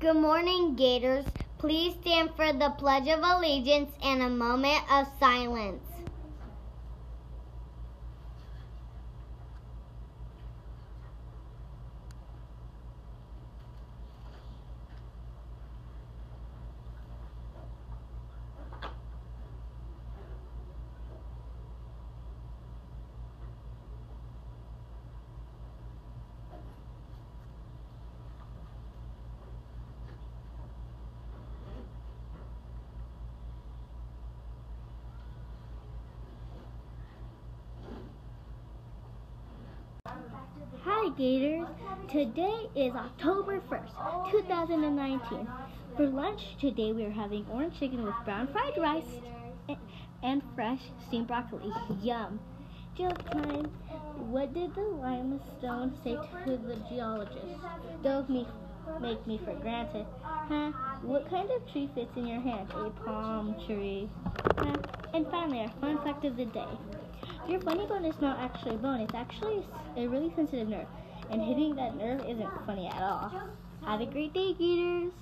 Good morning, Gators. Please stand for the Pledge of Allegiance and a moment of silence. Hi Gators! Today is October 1st, 2019. For lunch today we are having orange chicken with brown fried rice and fresh steamed broccoli. Yum! Joke time. What did the limestone say to the geologist? Don't me make me for granted. Huh? What kind of tree fits in your hand? A palm tree. Huh? And finally, our fun fact of the day. Your funny bone is not actually a bone, it's actually a really sensitive nerve. And hitting that nerve isn't funny at all. Have a great day, Gators!